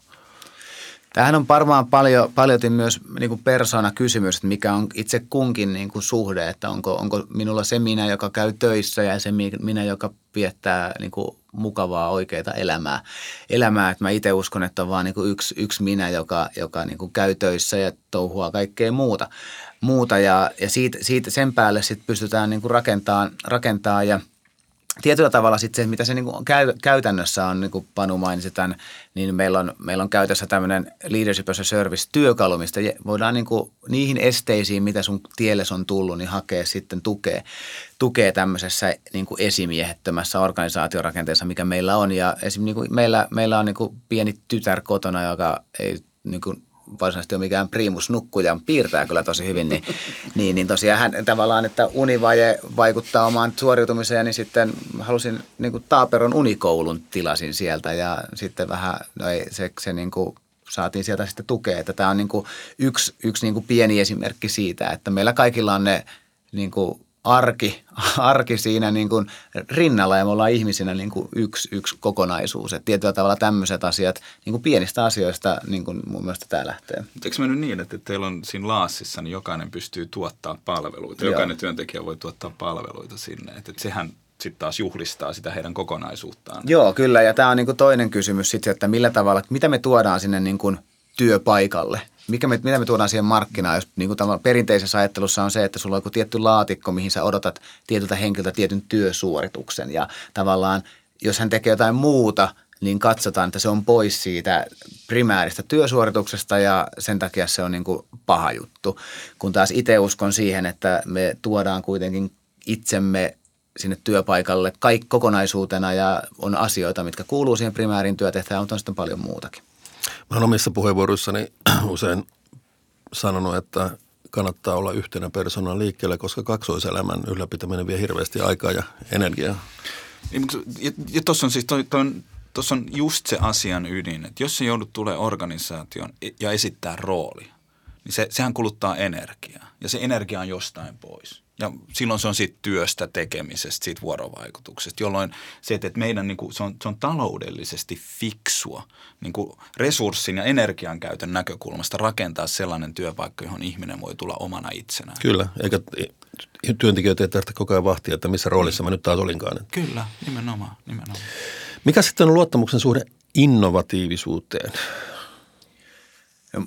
Tämähän on varmaan paljon, paljon myös niin kuin persona-kysymys, että mikä on itse kunkin niin kuin suhde, että onko, onko minulla se minä, joka käy töissä ja se minä, joka viettää niin kuin mukavaa, oikeaa elämää. elämää. Että mä itse uskon, että on vaan niin kuin yksi, yksi minä, joka, joka niin kuin käy töissä ja touhua kaikkea muuta. muuta ja, ja siitä, siitä, sen päälle sitten pystytään niin kuin rakentamaan, rakentaa ja tietyllä tavalla sitten se, mitä se niin käy, käytännössä on, niin kuin Panu mainitsi tämän, niin meillä on, meillä on käytössä tämmöinen Leadership as a Service-työkalu, mistä voidaan niin kuin niihin esteisiin, mitä sun tielle on tullut, niin hakea sitten tukea, tukea tämmöisessä niin kuin esimiehettömässä organisaatiorakenteessa, mikä meillä on. Ja esim. Niin kuin meillä, meillä on niin kuin pieni tytär kotona, joka ei niin kuin varsinaisesti ole mikään primus nukkuja, piirtää kyllä tosi hyvin, niin, niin, niin tosiaan hän tavallaan, että univaje vaikuttaa omaan suoriutumiseen, niin sitten halusin niin kuin Taaperon unikoulun tilasin sieltä ja sitten vähän no ei, se, se niin kuin saatiin sieltä sitten tukea, että tämä on niin kuin yksi, yksi niin kuin pieni esimerkki siitä, että meillä kaikilla on ne niin kuin arki, arki siinä niin kuin rinnalla ja me ollaan ihmisinä niin kuin yksi, yksi kokonaisuus. Et tietyllä tavalla tämmöiset asiat niin kuin pienistä asioista niin kuin mun mielestä tämä lähtee. Eikö mennyt niin, että teillä on siinä laassissa, niin jokainen pystyy tuottaa palveluita. Joo. Jokainen työntekijä voi tuottaa palveluita sinne. Että et sehän sitten taas juhlistaa sitä heidän kokonaisuuttaan. Joo, kyllä. Ja tämä on niin kuin toinen kysymys sitten, että millä tavalla, mitä me tuodaan sinne niin kuin työpaikalle – mikä me, mitä me tuodaan siihen markkinaan, jos niin kuin perinteisessä ajattelussa on se, että sulla on joku tietty laatikko, mihin sä odotat tietyltä henkilöltä tietyn työsuorituksen ja tavallaan jos hän tekee jotain muuta, niin katsotaan, että se on pois siitä primääristä työsuorituksesta ja sen takia se on niin kuin paha juttu. Kun taas itse uskon siihen, että me tuodaan kuitenkin itsemme sinne työpaikalle kaikki kokonaisuutena ja on asioita, mitkä kuuluu siihen primäärin työtehtävään, mutta on sitten paljon muutakin. Mä olen omissa puheenvuoroissani usein sanonut, että kannattaa olla yhtenä persoonan liikkeellä, koska kaksoiselämän ylläpitäminen vie hirveästi aikaa ja energiaa. Niin, ja, ja tuossa on siis toi, toi on, tossa on just se asian ydin, että jos se joudut tulee organisaation ja esittää rooli, niin se, sehän kuluttaa energiaa ja se energia on jostain pois. Ja silloin se on siitä työstä tekemisestä, siitä vuorovaikutuksesta, jolloin se, että meidän niin kuin, se, on, se on taloudellisesti fiksua niin kuin resurssin ja energian käytön näkökulmasta rakentaa sellainen työpaikka, johon ihminen voi tulla omana itsenään. Kyllä, eikä työntekijöitä ei tarvitse koko ajan vahtia, että missä roolissa mä nyt taas olinkaan. Kyllä, nimenomaan, nimenomaan. Mikä sitten on luottamuksen suhde innovatiivisuuteen?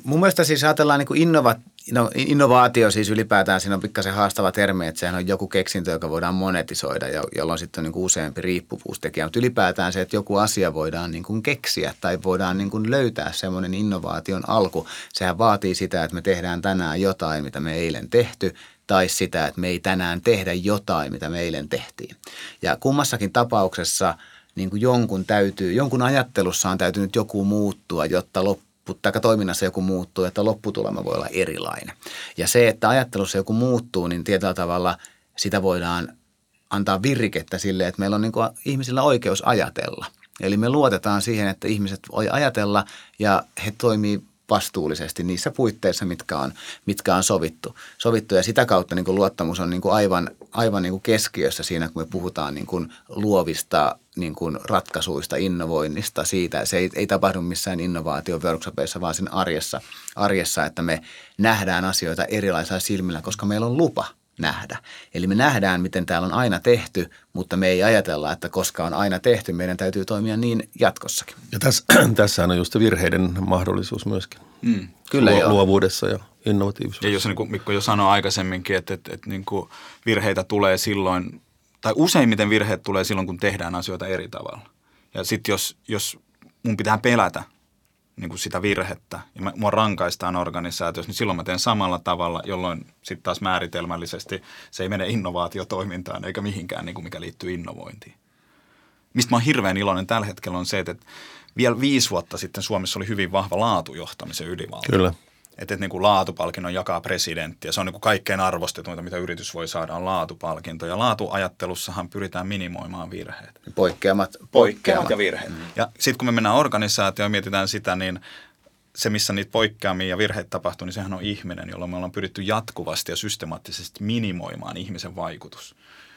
Mun mielestä siis ajatellaan niin innova, no, innovaatio siis ylipäätään, siinä on pikkasen haastava termi, että sehän on joku keksintö, joka voidaan monetisoida, jolloin sitten on niin kuin useampi riippuvuustekijä. Mutta ylipäätään se, että joku asia voidaan niin kuin keksiä tai voidaan niin kuin löytää semmoinen innovaation alku, sehän vaatii sitä, että me tehdään tänään jotain, mitä me eilen tehty, tai sitä, että me ei tänään tehdä jotain, mitä me eilen tehtiin. Ja kummassakin tapauksessa niin kuin jonkun täytyy, jonkun ajattelussa on täytynyt joku muuttua, jotta loppu tai toiminnassa joku muuttuu, että lopputulema voi olla erilainen. Ja se, että ajattelussa joku muuttuu, niin tietyllä tavalla sitä voidaan antaa virikettä sille, että meillä on niin kuin ihmisillä oikeus ajatella. Eli me luotetaan siihen, että ihmiset voi ajatella ja he toimii vastuullisesti niissä puitteissa, mitkä on, mitkä on sovittu. sovittu. Ja sitä kautta niin kuin luottamus on niin kuin aivan, aivan niin kuin keskiössä siinä, kun me puhutaan niin kuin luovista niin kuin ratkaisuista, innovoinnista, siitä. Se ei, ei tapahdu missään innovaatio-workshopeissa, vaan siinä arjessa, arjessa, että me nähdään asioita erilaisilla silmillä, koska meillä on lupa – nähdä. Eli me nähdään, miten täällä on aina tehty, mutta me ei ajatella, että koska on aina tehty, meidän täytyy toimia niin jatkossakin. Ja tässä, tässähän on just virheiden mahdollisuus myöskin. Mm. Kyllä Luo, Luovuudessa ja innovatiivisuudessa. Ja jos niin kuin Mikko jo sanoi aikaisemminkin, että, että, että niin kuin virheitä tulee silloin, tai useimmiten virheet tulee silloin, kun tehdään asioita eri tavalla. Ja sitten jos, jos mun pitää pelätä niin kuin sitä virhettä ja mua rankaistaan organisaatiossa, niin silloin mä teen samalla tavalla, jolloin sitten taas määritelmällisesti se ei mene innovaatiotoimintaan eikä mihinkään, niin kuin mikä liittyy innovointiin. Mistä mä oon hirveän iloinen tällä hetkellä on se, että vielä viisi vuotta sitten Suomessa oli hyvin vahva laatujohtamisen ylivalta. Kyllä että, että niin kuin laatupalkinnon jakaa presidentti ja se on niin kuin kaikkein arvostetuinta, mitä yritys voi saada, on laatupalkinto. Ja laatuajattelussahan pyritään minimoimaan virheet. Poikkeamat. Poikkeamat, ja virheet. Mm. Ja sitten kun me mennään organisaatioon ja mietitään sitä, niin se, missä niitä poikkeamia ja virheitä tapahtuu, niin sehän on ihminen, jolla me ollaan pyritty jatkuvasti ja systemaattisesti minimoimaan ihmisen vaikutus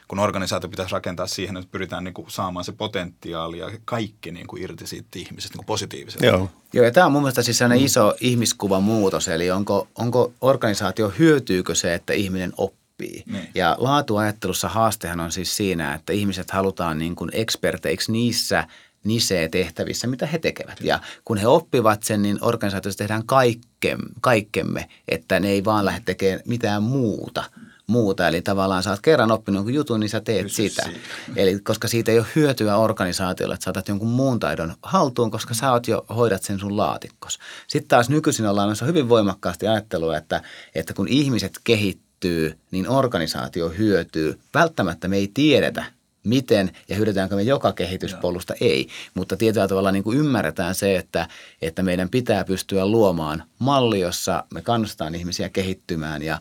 kun organisaatio pitäisi rakentaa siihen, että pyritään niin kuin saamaan se potentiaali ja kaikki niin kuin irti siitä ihmisestä niin positiivisesti. Joo. Joo, ja tämä on mun mielestä siis sellainen mm. iso ihmiskuvan muutos, eli onko, onko organisaatio, hyötyykö se, että ihminen oppii? Niin. Ja laatuajattelussa haastehan on siis siinä, että ihmiset halutaan niin kuin eksperteiksi niissä nisee tehtävissä, mitä he tekevät. Ja kun he oppivat sen, niin organisaatiossa tehdään kaikkemme, kaikkemme, että ne ei vaan lähde tekemään mitään muuta – muuta. Eli tavallaan sä oot kerran oppinut jonkun jutun, niin sä teet Pysy sitä. siinä. Eli koska siitä ei ole hyötyä organisaatiolle, että saatat jonkun muun taidon haltuun, koska sä oot jo hoidat sen sun laatikkos. Sitten taas nykyisin ollaan noissa hyvin voimakkaasti ajattelua, että, että kun ihmiset kehittyy, niin organisaatio hyötyy. Välttämättä me ei tiedetä, miten ja hyödytäänkö me joka kehityspolusta, ei. Mutta tietyllä tavalla niin kuin ymmärretään se, että, että meidän pitää pystyä luomaan malli, jossa me kannustetaan ihmisiä kehittymään ja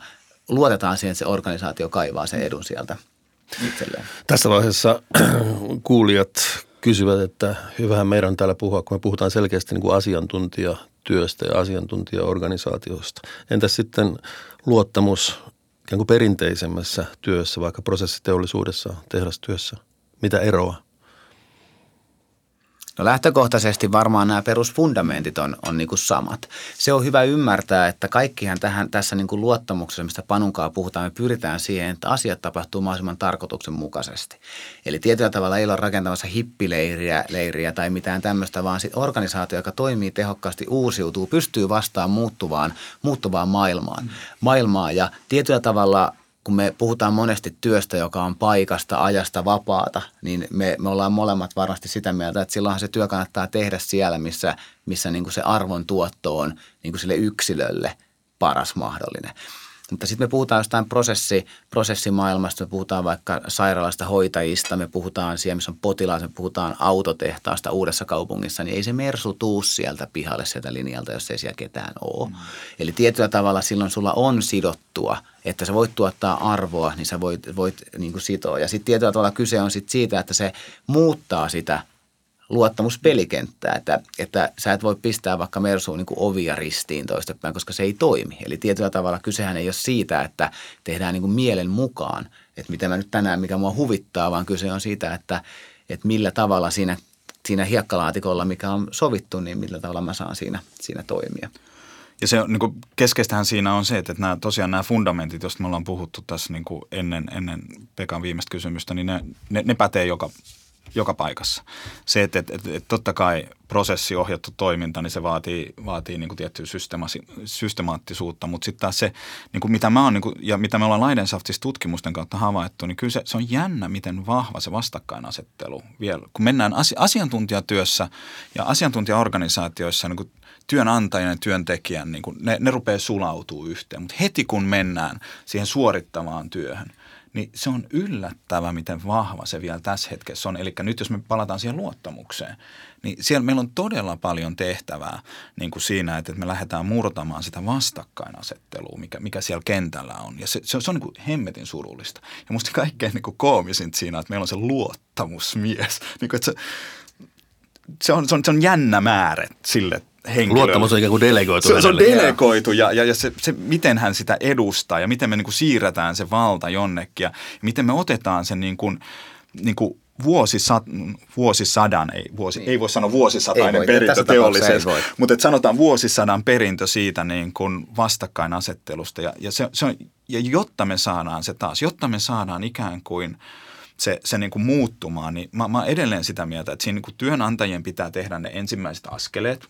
luotetaan siihen, että se organisaatio kaivaa sen edun sieltä itselleen. Tässä vaiheessa kuulijat kysyvät, että hyvähän meidän täällä puhua, kun me puhutaan selkeästi niin kuin asiantuntijatyöstä ja asiantuntijaorganisaatiosta. Entäs sitten luottamus ikään kuin perinteisemmässä työssä, vaikka prosessiteollisuudessa, tehdastyössä? Mitä eroa? No lähtökohtaisesti varmaan nämä perusfundamentit on, on niin kuin samat. Se on hyvä ymmärtää, että kaikkihan tähän, tässä niin kuin luottamuksessa, mistä Panunkaa puhutaan, me pyritään siihen, että asiat tapahtuu mahdollisimman tarkoituksenmukaisesti. Eli tietyllä tavalla ei ole rakentamassa hippileiriä leiriä tai mitään tämmöistä, vaan sit organisaatio, joka toimii tehokkaasti, uusiutuu, pystyy vastaamaan muuttuvaan, muuttuvaan maailmaan. maailmaan. Ja tietyllä tavalla kun me puhutaan monesti työstä, joka on paikasta, ajasta vapaata, niin me, me ollaan molemmat varmasti sitä mieltä, että silloinhan se työ kannattaa tehdä siellä, missä, missä niin kuin se arvon tuotto on niin kuin sille yksilölle paras mahdollinen. Mutta sitten me puhutaan jostain prosessi, prosessimaailmasta, me puhutaan vaikka sairaalasta hoitajista, me puhutaan siellä, missä on potilaat, me puhutaan autotehtaasta uudessa kaupungissa, niin ei se mersu tuu sieltä pihalle sieltä linjalta, jos ei siellä ketään ole. Mm. Eli tietyllä tavalla silloin sulla on sidottua, että sä voit tuottaa arvoa, niin sä voit, voit niin kuin sitoa. Ja sitten tietyllä tavalla kyse on sit siitä, että se muuttaa sitä luottamuspelikenttää, että, että sä et voi pistää vaikka Mersuun niin ovia ristiin toistepäin, koska se ei toimi. Eli tietyllä tavalla kysehän ei ole siitä, että tehdään niin mielen mukaan, että mitä mä nyt tänään, mikä mua huvittaa, vaan kyse on siitä, että, että millä tavalla siinä, siinä hiekkalaatikolla, mikä on sovittu, niin millä tavalla mä saan siinä, siinä toimia. Ja se niin kuin keskeistähän siinä on se, että nämä, tosiaan nämä fundamentit, joista me ollaan puhuttu tässä niin kuin ennen, ennen Pekan viimeistä kysymystä, niin ne, ne, ne pätee joka, joka paikassa. Se, että, että, että, että totta kai prosessiohjattu toiminta, niin se vaatii, vaatii niin kuin tiettyä systemaattisuutta, mutta sitten taas se, niin kuin mitä mä oon, niin kuin, ja mitä me ollaan Leidensaftissa tutkimusten kautta havaittu, niin kyllä se, se on jännä, miten vahva se vastakkainasettelu vielä. Kun mennään asi, asiantuntijatyössä ja asiantuntijaorganisaatioissa niin kuin työnantajan ja työntekijän, niin kuin ne, ne rupeaa sulautuu yhteen, mutta heti kun mennään siihen suorittavaan työhön, niin se on yllättävä, miten vahva se vielä tässä hetkessä on. Eli nyt jos me palataan siihen luottamukseen, niin siellä meillä on todella paljon tehtävää niin kuin siinä, että me lähdetään murtamaan sitä vastakkainasettelua, mikä, mikä siellä kentällä on. Ja se, se on, se on niin kuin hemmetin surullista. Ja musta kaikkein niin kuin koomisinta siinä, että meillä on se luottamusmies. Niin kuin, että se, se, on, se, on, se on jännä määrä sille henkilölle. Luottamus on ikään kuin delegoitu. Se, se on delegoitu ja, ja, ja se, se, miten hän sitä edustaa ja miten me niin kuin siirretään se valta jonnekin ja miten me otetaan sen niin kuin, niin kuin vuosisat, vuosisadan, ei, vuosi, Niin. ei voi sanoa vuosisatainen voi, perintö teollisessa, mutta et sanotaan vuosisadan perintö siitä niin kuin vastakkainasettelusta ja, ja, se, se on, ja jotta me saadaan se taas, jotta me saadaan ikään kuin se, se niin kuin muuttumaan, niin mä, mä edelleen sitä mieltä, että siinä niin kuin työnantajien pitää tehdä ne ensimmäiset askeleet,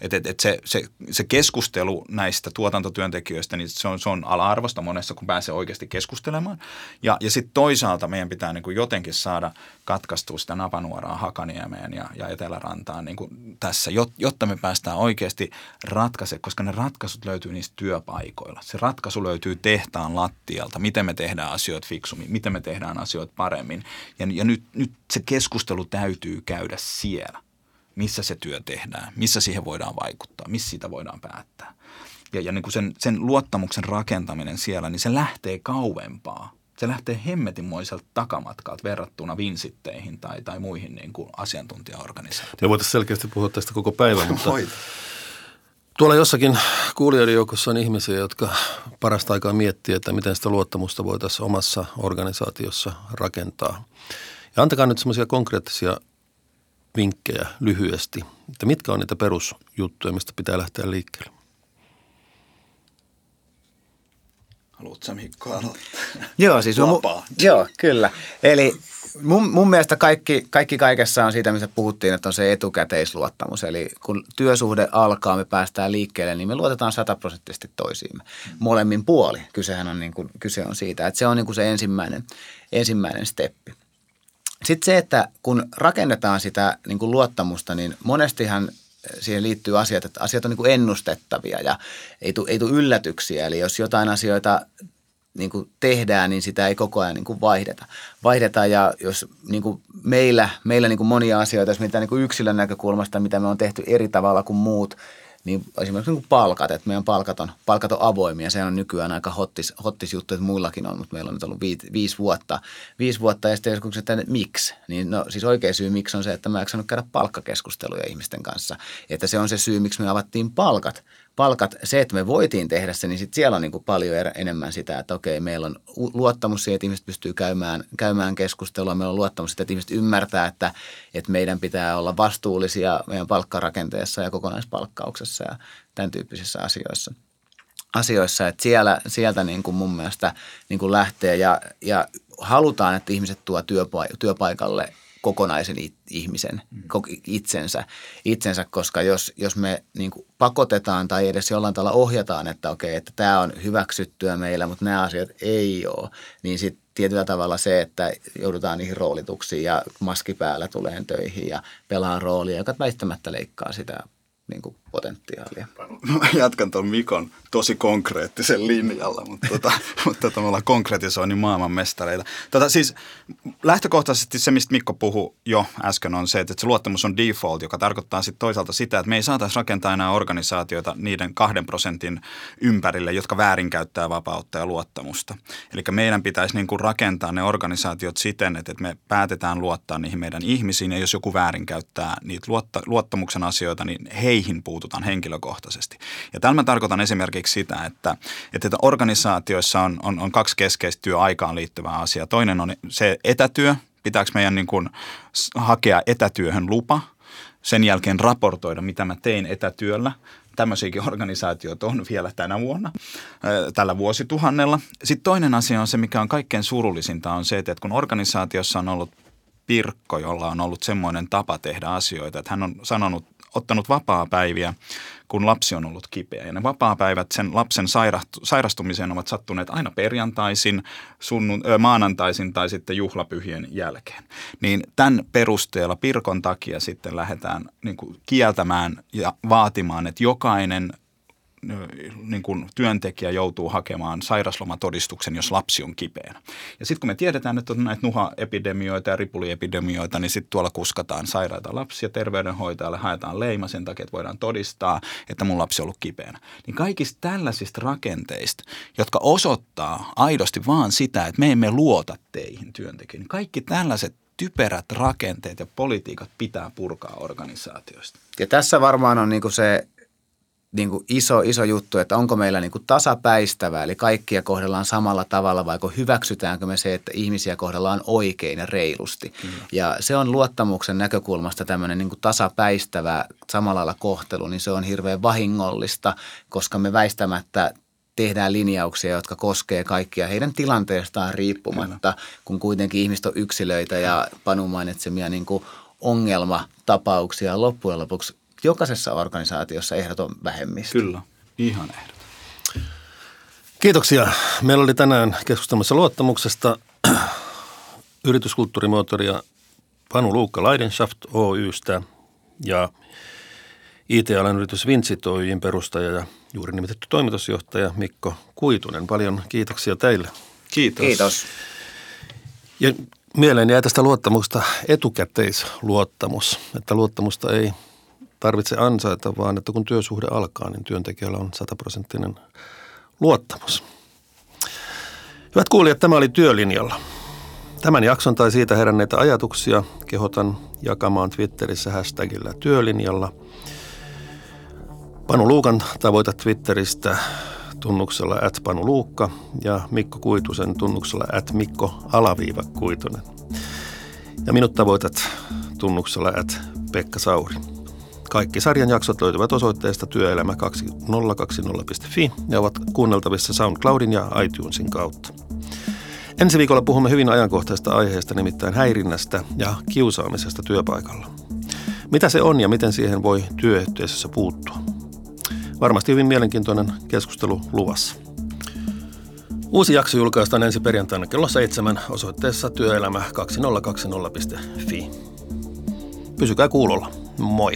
että et, et se, se, se keskustelu näistä tuotantotyöntekijöistä, niin se on, se on ala-arvosta monessa, kun pääsee oikeasti keskustelemaan. Ja, ja sitten toisaalta meidän pitää niin kuin jotenkin saada katkaistua sitä napanuoraa Hakaniemeen ja, ja Etelärantaan niin kuin tässä, jot, jotta me päästään oikeasti ratkaisemaan, koska ne ratkaisut löytyy niistä työpaikoilla. Se ratkaisu löytyy tehtaan lattialta, miten me tehdään asioita fiksummin, miten me tehdään asioita paremmin. Ja, ja nyt, nyt se keskustelu täytyy käydä siellä missä se työ tehdään, missä siihen voidaan vaikuttaa, missä siitä voidaan päättää. Ja, ja niin kuin sen, sen luottamuksen rakentaminen siellä, niin se lähtee kauempaa. Se lähtee hemmetinmoiselta takamatkalta verrattuna vinsitteihin tai, tai muihin niin kuin asiantuntijaorganisaatioihin. Me voitaisiin selkeästi puhua tästä koko päivän, mutta tuolla jossakin kuulijoiden joukossa on ihmisiä, jotka parasta aikaa miettii, että miten sitä luottamusta voitaisiin omassa organisaatiossa rakentaa. Ja antakaa nyt semmoisia konkreettisia vinkkejä lyhyesti, että mitkä on niitä perusjuttuja, mistä pitää lähteä liikkeelle. Haluatko Mikko aloittaa? Joo, siis on, Vapaa. joo, kyllä. Eli mun, mun mielestä kaikki, kaikki kaikessa on siitä, missä puhuttiin, että on se etukäteisluottamus. Eli kun työsuhde alkaa, me päästään liikkeelle, niin me luotetaan sataprosenttisesti toisiimme. Molemmin puoli. Kysehän on, niin kuin, kyse on siitä, että se on niin kuin se ensimmäinen, ensimmäinen steppi. Sitten se, että kun rakennetaan sitä niin kuin luottamusta, niin monestihan siihen liittyy asiat, että asiat on niin kuin ennustettavia ja ei tule, ei tule yllätyksiä. Eli jos jotain asioita niin kuin tehdään, niin sitä ei koko ajan niin kuin vaihdeta. Vaihdeta ja jos niin kuin meillä, meillä niin kuin monia asioita, jos mitä niin kuin yksilön näkökulmasta, mitä me on tehty eri tavalla kuin muut, niin esimerkiksi niin palkat, että meidän palkat on, palkat on avoimia. Se on nykyään aika hottis, hottis juttu, että muillakin on, mutta meillä on nyt ollut viit, viisi vuotta. Viisi vuotta ja sitten joskus, että miksi? Niin no siis oikea syy miksi on se, että mä en käydä palkkakeskusteluja ihmisten kanssa. Että se on se syy, miksi me avattiin palkat palkat, se, että me voitiin tehdä se, niin sit siellä on niin kuin paljon er, enemmän sitä, että okei, meillä on luottamus siihen, että ihmiset pystyy käymään, käymään keskustelua. Meillä on luottamus siihen, että ihmiset ymmärtää, että, että meidän pitää olla vastuullisia meidän palkkarakenteessa ja kokonaispalkkauksessa ja tämän tyyppisissä asioissa. asioissa. Että siellä, sieltä niin kuin mun mielestä niin kuin lähtee ja, ja halutaan, että ihmiset tuo työpaikalle kokonaisen ihmisen, mm. itsensä, itsensä koska jos, jos me niin pakotetaan tai edes jollain tavalla ohjataan, että okei, että tämä on hyväksyttyä meillä, mutta nämä asiat ei ole, niin sitten tietyllä tavalla se, että joudutaan niihin roolituksiin ja maski päällä tulee töihin ja pelaa roolia, joka väistämättä leikkaa sitä niin kuin potentiaalia. Mä jatkan tuon Mikon tosi konkreettisen linjalla, mutta, tota, mutta tota, me ollaan konkretisoinnin maailman mestareita. Tota, siis lähtökohtaisesti se, mistä Mikko puhui jo äsken, on se, että se luottamus on default, joka tarkoittaa sitten toisaalta sitä, että me ei saataisi rakentaa enää organisaatioita niiden kahden prosentin ympärille, jotka väärinkäyttää vapautta ja luottamusta. Eli meidän pitäisi niin kuin rakentaa ne organisaatiot siten, että me päätetään luottaa niihin meidän ihmisiin, ja jos joku väärinkäyttää niitä luottamuksen asioita, niin heihin puututaan henkilökohtaisesti. Ja tällä mä tarkoitan esimerkiksi sitä, että, että organisaatioissa on, on, on kaksi keskeistä työaikaan liittyvää asiaa. Toinen on se etätyö, pitääkö meidän niin kuin hakea etätyöhön lupa, sen jälkeen raportoida, mitä mä tein etätyöllä. Tämmöisiäkin organisaatioita on vielä tänä vuonna, tällä vuosituhannella. Sitten toinen asia on se, mikä on kaikkein surullisinta, on se, että kun organisaatiossa on ollut Pirkko, jolla on ollut semmoinen tapa tehdä asioita, että hän on sanonut ottanut vapaa-päiviä, kun lapsi on ollut kipeä. Ja ne vapaa-päivät sen lapsen sairastumiseen ovat sattuneet aina perjantaisin, sunnun, maanantaisin tai sitten juhlapyhien jälkeen. Niin tämän perusteella Pirkon takia sitten lähdetään niin kieltämään ja vaatimaan, että jokainen niin kuin työntekijä joutuu hakemaan sairaslomatodistuksen, jos lapsi on kipeänä. Ja sitten kun me tiedetään, että on näitä nuhaepidemioita ja ripuliepidemioita, niin sitten tuolla kuskataan sairaita lapsia terveydenhoitajalle, haetaan leima sen takia, että voidaan todistaa, että mun lapsi on ollut kipeänä. Niin kaikista tällaisista rakenteista, jotka osoittaa aidosti vaan sitä, että me emme luota teihin työntekijöihin, niin kaikki tällaiset typerät rakenteet ja politiikat pitää purkaa organisaatioista. Ja tässä varmaan on niin se niin kuin iso, iso juttu, että onko meillä niin kuin tasapäistävää, eli kaikkia kohdellaan samalla tavalla, vai hyväksytäänkö me se, että ihmisiä kohdellaan oikein ja reilusti. Kyllä. Ja se on luottamuksen näkökulmasta tämmöinen niin kuin tasapäistävä samalla lailla kohtelu, niin se on hirveän vahingollista, koska me väistämättä tehdään linjauksia, jotka koskee kaikkia heidän tilanteestaan riippumatta, Kyllä. kun kuitenkin ihmiset on yksilöitä ja Panu mainitsemia niin kuin ongelmatapauksia loppujen lopuksi jokaisessa organisaatiossa ehdoton vähemmistö. Kyllä, ihan ehdoton. Kiitoksia. Meillä oli tänään keskustelmassa luottamuksesta yrityskulttuurimoottoria Panu Luukka Leidenschaft Oystä ja IT-alan yritys Vincit Oyjin perustaja ja juuri nimitetty toimitusjohtaja Mikko Kuitunen. Paljon kiitoksia teille. Kiitos. Kiitos. Ja mieleen jäi tästä luottamusta etukäteisluottamus, että luottamusta ei tarvitse ansaita, vaan että kun työsuhde alkaa, niin työntekijällä on sataprosenttinen luottamus. Hyvät kuulijat, tämä oli Työlinjalla. Tämän jakson tai siitä heränneitä ajatuksia kehotan jakamaan Twitterissä hashtagillä Työlinjalla. Panu Luukan tavoita Twitteristä tunnuksella at Panu Luukka ja Mikko Kuitusen tunnuksella at Mikko alaviiva Kuitunen. Ja minut tavoitat tunnuksella at Pekka Sauri. Kaikki sarjan jaksot löytyvät osoitteesta työelämä2020.fi ja ovat kuunneltavissa SoundCloudin ja iTunesin kautta. Ensi viikolla puhumme hyvin ajankohtaisesta aiheesta, nimittäin häirinnästä ja kiusaamisesta työpaikalla. Mitä se on ja miten siihen voi työyhteisössä puuttua? Varmasti hyvin mielenkiintoinen keskustelu luvassa. Uusi jakso julkaistaan ensi perjantaina kello 7 osoitteessa työelämä2020.fi. Pysykää kuulolla. Moi!